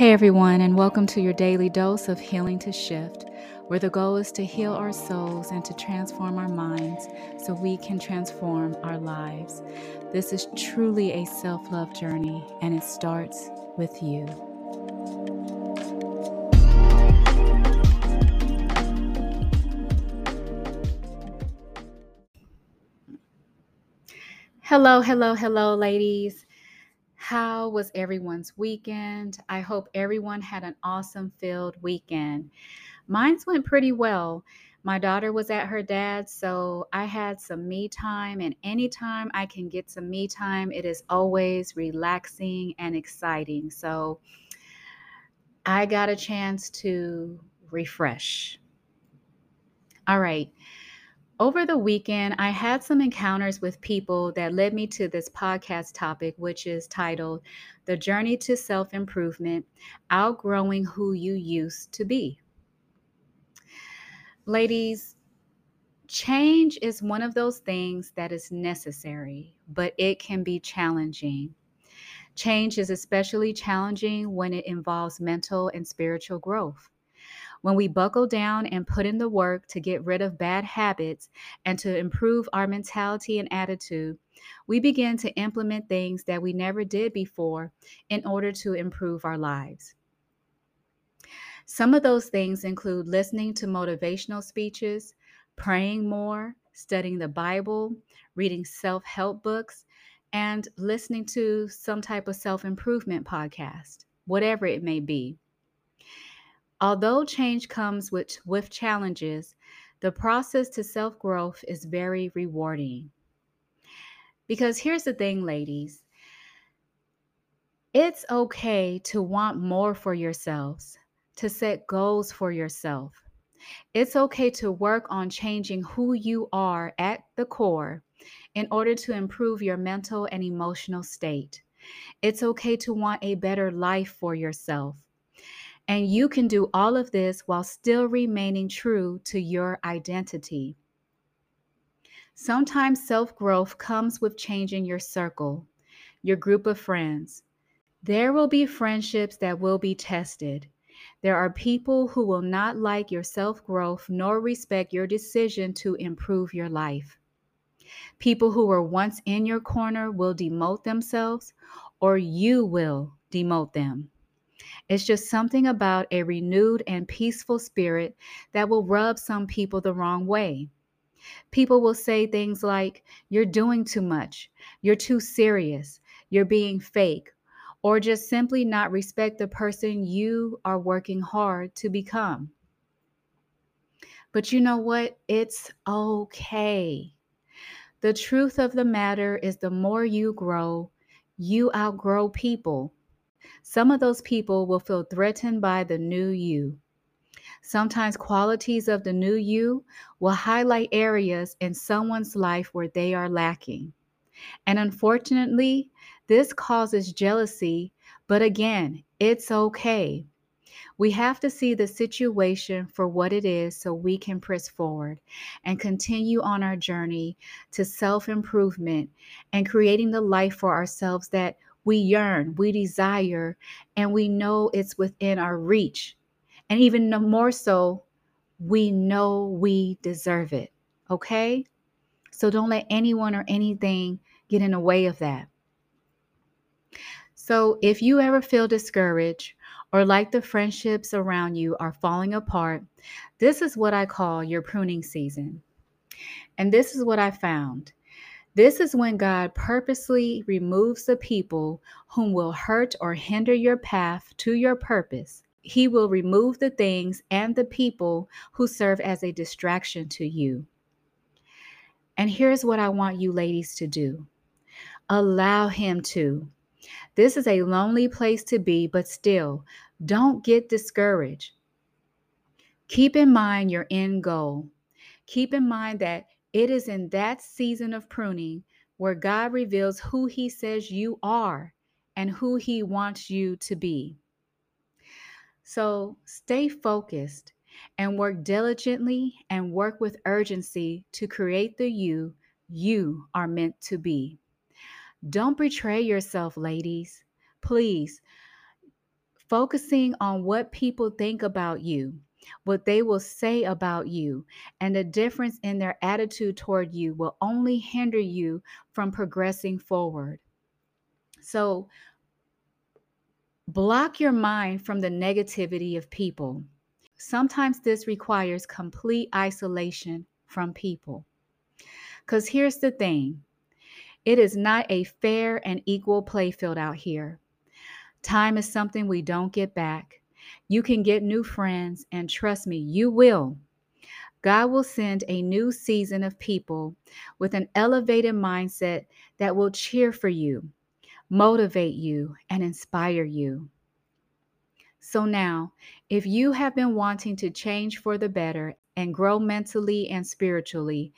Hey everyone, and welcome to your daily dose of Healing to Shift, where the goal is to heal our souls and to transform our minds so we can transform our lives. This is truly a self love journey, and it starts with you. Hello, hello, hello, ladies. How was everyone's weekend? I hope everyone had an awesome filled weekend. Mine's went pretty well. My daughter was at her dad's, so I had some me time, and anytime I can get some me time, it is always relaxing and exciting. So I got a chance to refresh. All right. Over the weekend, I had some encounters with people that led me to this podcast topic, which is titled The Journey to Self Improvement Outgrowing Who You Used to Be. Ladies, change is one of those things that is necessary, but it can be challenging. Change is especially challenging when it involves mental and spiritual growth. When we buckle down and put in the work to get rid of bad habits and to improve our mentality and attitude, we begin to implement things that we never did before in order to improve our lives. Some of those things include listening to motivational speeches, praying more, studying the Bible, reading self help books, and listening to some type of self improvement podcast, whatever it may be. Although change comes with, with challenges, the process to self growth is very rewarding. Because here's the thing, ladies it's okay to want more for yourselves, to set goals for yourself. It's okay to work on changing who you are at the core in order to improve your mental and emotional state. It's okay to want a better life for yourself. And you can do all of this while still remaining true to your identity. Sometimes self growth comes with changing your circle, your group of friends. There will be friendships that will be tested. There are people who will not like your self growth nor respect your decision to improve your life. People who were once in your corner will demote themselves, or you will demote them. It's just something about a renewed and peaceful spirit that will rub some people the wrong way. People will say things like, You're doing too much, you're too serious, you're being fake, or just simply not respect the person you are working hard to become. But you know what? It's okay. The truth of the matter is the more you grow, you outgrow people. Some of those people will feel threatened by the new you. Sometimes qualities of the new you will highlight areas in someone's life where they are lacking. And unfortunately, this causes jealousy, but again, it's okay. We have to see the situation for what it is so we can press forward and continue on our journey to self improvement and creating the life for ourselves that we yearn, we desire, and we know it's within our reach. And even more so, we know we deserve it. Okay? So don't let anyone or anything get in the way of that. So if you ever feel discouraged or like the friendships around you are falling apart, this is what I call your pruning season. And this is what I found this is when God purposely removes the people whom will hurt or hinder your path to your purpose. He will remove the things and the people who serve as a distraction to you. And here's what I want you ladies to do allow Him to. This is a lonely place to be, but still, don't get discouraged. Keep in mind your end goal. Keep in mind that it is in that season of pruning where God reveals who He says you are and who He wants you to be. So stay focused and work diligently and work with urgency to create the you you are meant to be. Don't betray yourself, ladies. Please Focusing on what people think about you, what they will say about you, and the difference in their attitude toward you will only hinder you from progressing forward. So, block your mind from the negativity of people. Sometimes this requires complete isolation from people. Because here's the thing it is not a fair and equal playfield out here. Time is something we don't get back. You can get new friends, and trust me, you will. God will send a new season of people with an elevated mindset that will cheer for you, motivate you, and inspire you. So now, if you have been wanting to change for the better and grow mentally and spiritually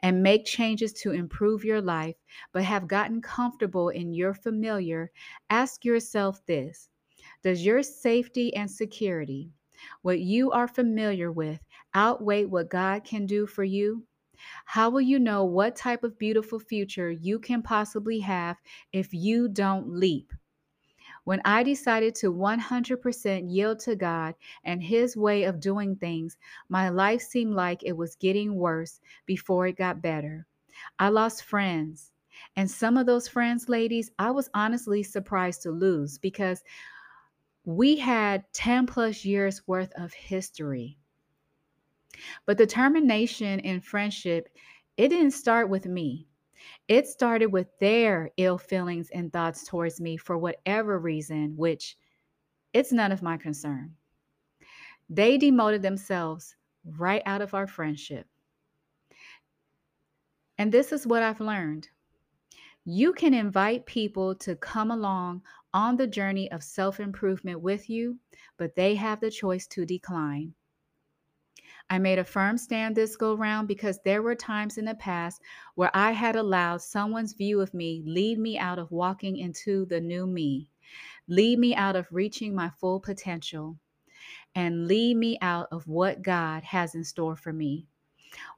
and make changes to improve your life, but have gotten comfortable in your familiar, ask yourself this Does your safety and security, what you are familiar with, outweigh what God can do for you? How will you know what type of beautiful future you can possibly have if you don't leap? When I decided to 100% yield to God and His way of doing things, my life seemed like it was getting worse before it got better. I lost friends. And some of those friends, ladies, I was honestly surprised to lose because we had 10 plus years worth of history. But determination in friendship, it didn't start with me. It started with their ill feelings and thoughts towards me for whatever reason, which it's none of my concern. They demoted themselves right out of our friendship. And this is what I've learned. You can invite people to come along on the journey of self improvement with you, but they have the choice to decline. I made a firm stand this go round because there were times in the past where I had allowed someone's view of me lead me out of walking into the new me, lead me out of reaching my full potential, and lead me out of what God has in store for me.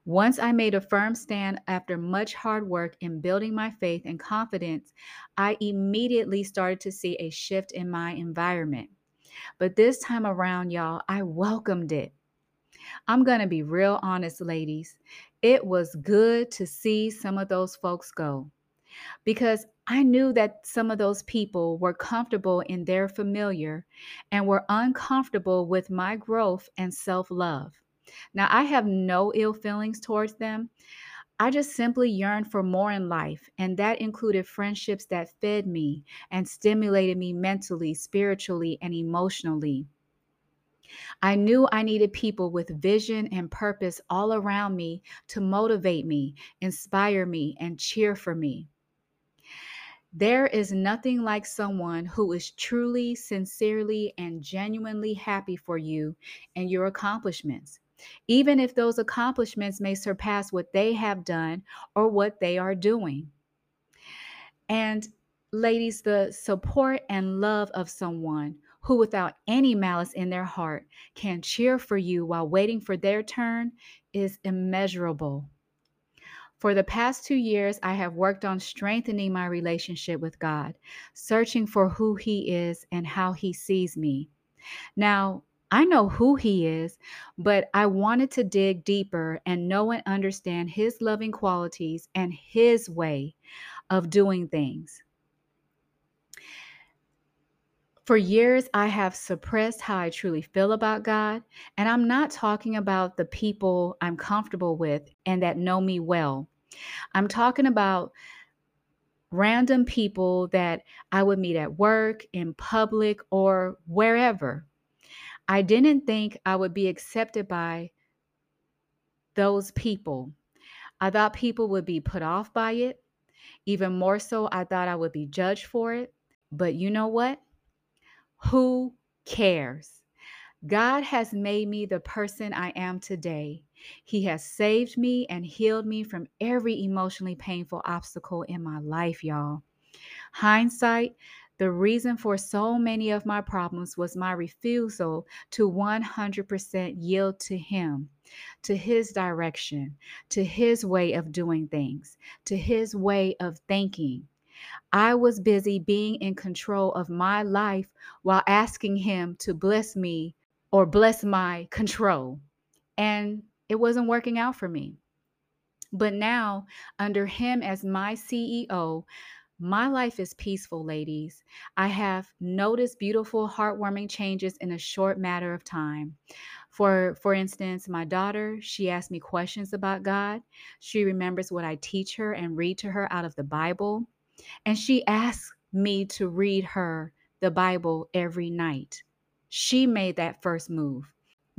Once I made a firm stand after much hard work in building my faith and confidence, I immediately started to see a shift in my environment. But this time around, y'all, I welcomed it. I'm going to be real honest, ladies. It was good to see some of those folks go because I knew that some of those people were comfortable in their familiar and were uncomfortable with my growth and self love. Now, I have no ill feelings towards them. I just simply yearned for more in life, and that included friendships that fed me and stimulated me mentally, spiritually, and emotionally. I knew I needed people with vision and purpose all around me to motivate me, inspire me, and cheer for me. There is nothing like someone who is truly, sincerely, and genuinely happy for you and your accomplishments, even if those accomplishments may surpass what they have done or what they are doing. And ladies, the support and love of someone who, without any malice in their heart, can cheer for you while waiting for their turn is immeasurable. For the past two years, I have worked on strengthening my relationship with God, searching for who He is and how He sees me. Now, I know who He is, but I wanted to dig deeper and know and understand His loving qualities and His way of doing things. For years, I have suppressed how I truly feel about God. And I'm not talking about the people I'm comfortable with and that know me well. I'm talking about random people that I would meet at work, in public, or wherever. I didn't think I would be accepted by those people. I thought people would be put off by it. Even more so, I thought I would be judged for it. But you know what? Who cares? God has made me the person I am today. He has saved me and healed me from every emotionally painful obstacle in my life, y'all. Hindsight, the reason for so many of my problems was my refusal to 100% yield to Him, to His direction, to His way of doing things, to His way of thinking. I was busy being in control of my life while asking Him to bless me or bless my control. And it wasn't working out for me. But now, under Him as my CEO, my life is peaceful, ladies. I have noticed beautiful, heartwarming changes in a short matter of time. For for instance, my daughter, she asks me questions about God. She remembers what I teach her and read to her out of the Bible, and she asks me to read her the Bible every night. She made that first move.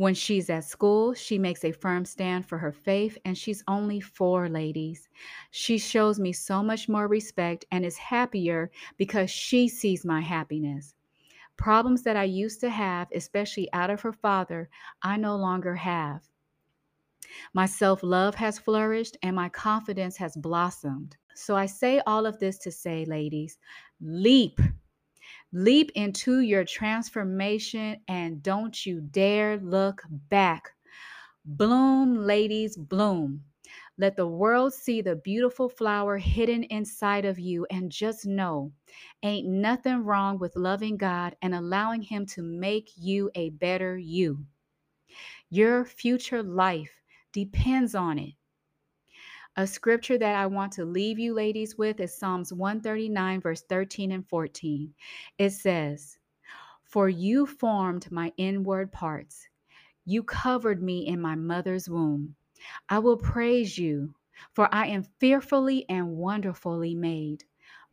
When she's at school, she makes a firm stand for her faith, and she's only four, ladies. She shows me so much more respect and is happier because she sees my happiness. Problems that I used to have, especially out of her father, I no longer have. My self love has flourished and my confidence has blossomed. So I say all of this to say, ladies, leap Leap into your transformation and don't you dare look back. Bloom, ladies, bloom. Let the world see the beautiful flower hidden inside of you and just know ain't nothing wrong with loving God and allowing Him to make you a better you. Your future life depends on it. A scripture that I want to leave you, ladies, with is Psalms 139, verse 13 and 14. It says, For you formed my inward parts, you covered me in my mother's womb. I will praise you, for I am fearfully and wonderfully made.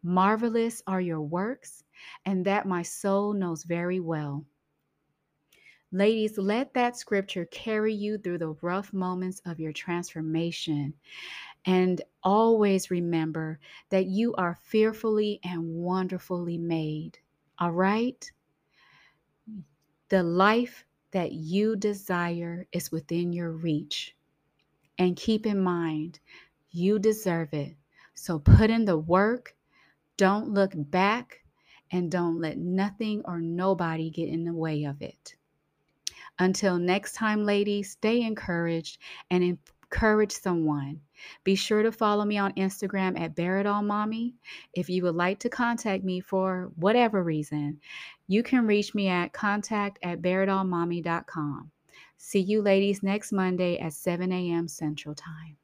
Marvelous are your works, and that my soul knows very well. Ladies, let that scripture carry you through the rough moments of your transformation. And always remember that you are fearfully and wonderfully made. All right? The life that you desire is within your reach. And keep in mind, you deserve it. So put in the work, don't look back, and don't let nothing or nobody get in the way of it. Until next time, ladies, stay encouraged and encourage someone. Be sure to follow me on Instagram at Bare It All Mommy. If you would like to contact me for whatever reason, you can reach me at contact at bareitallmommy.com. See you ladies next Monday at 7 a.m. Central Time.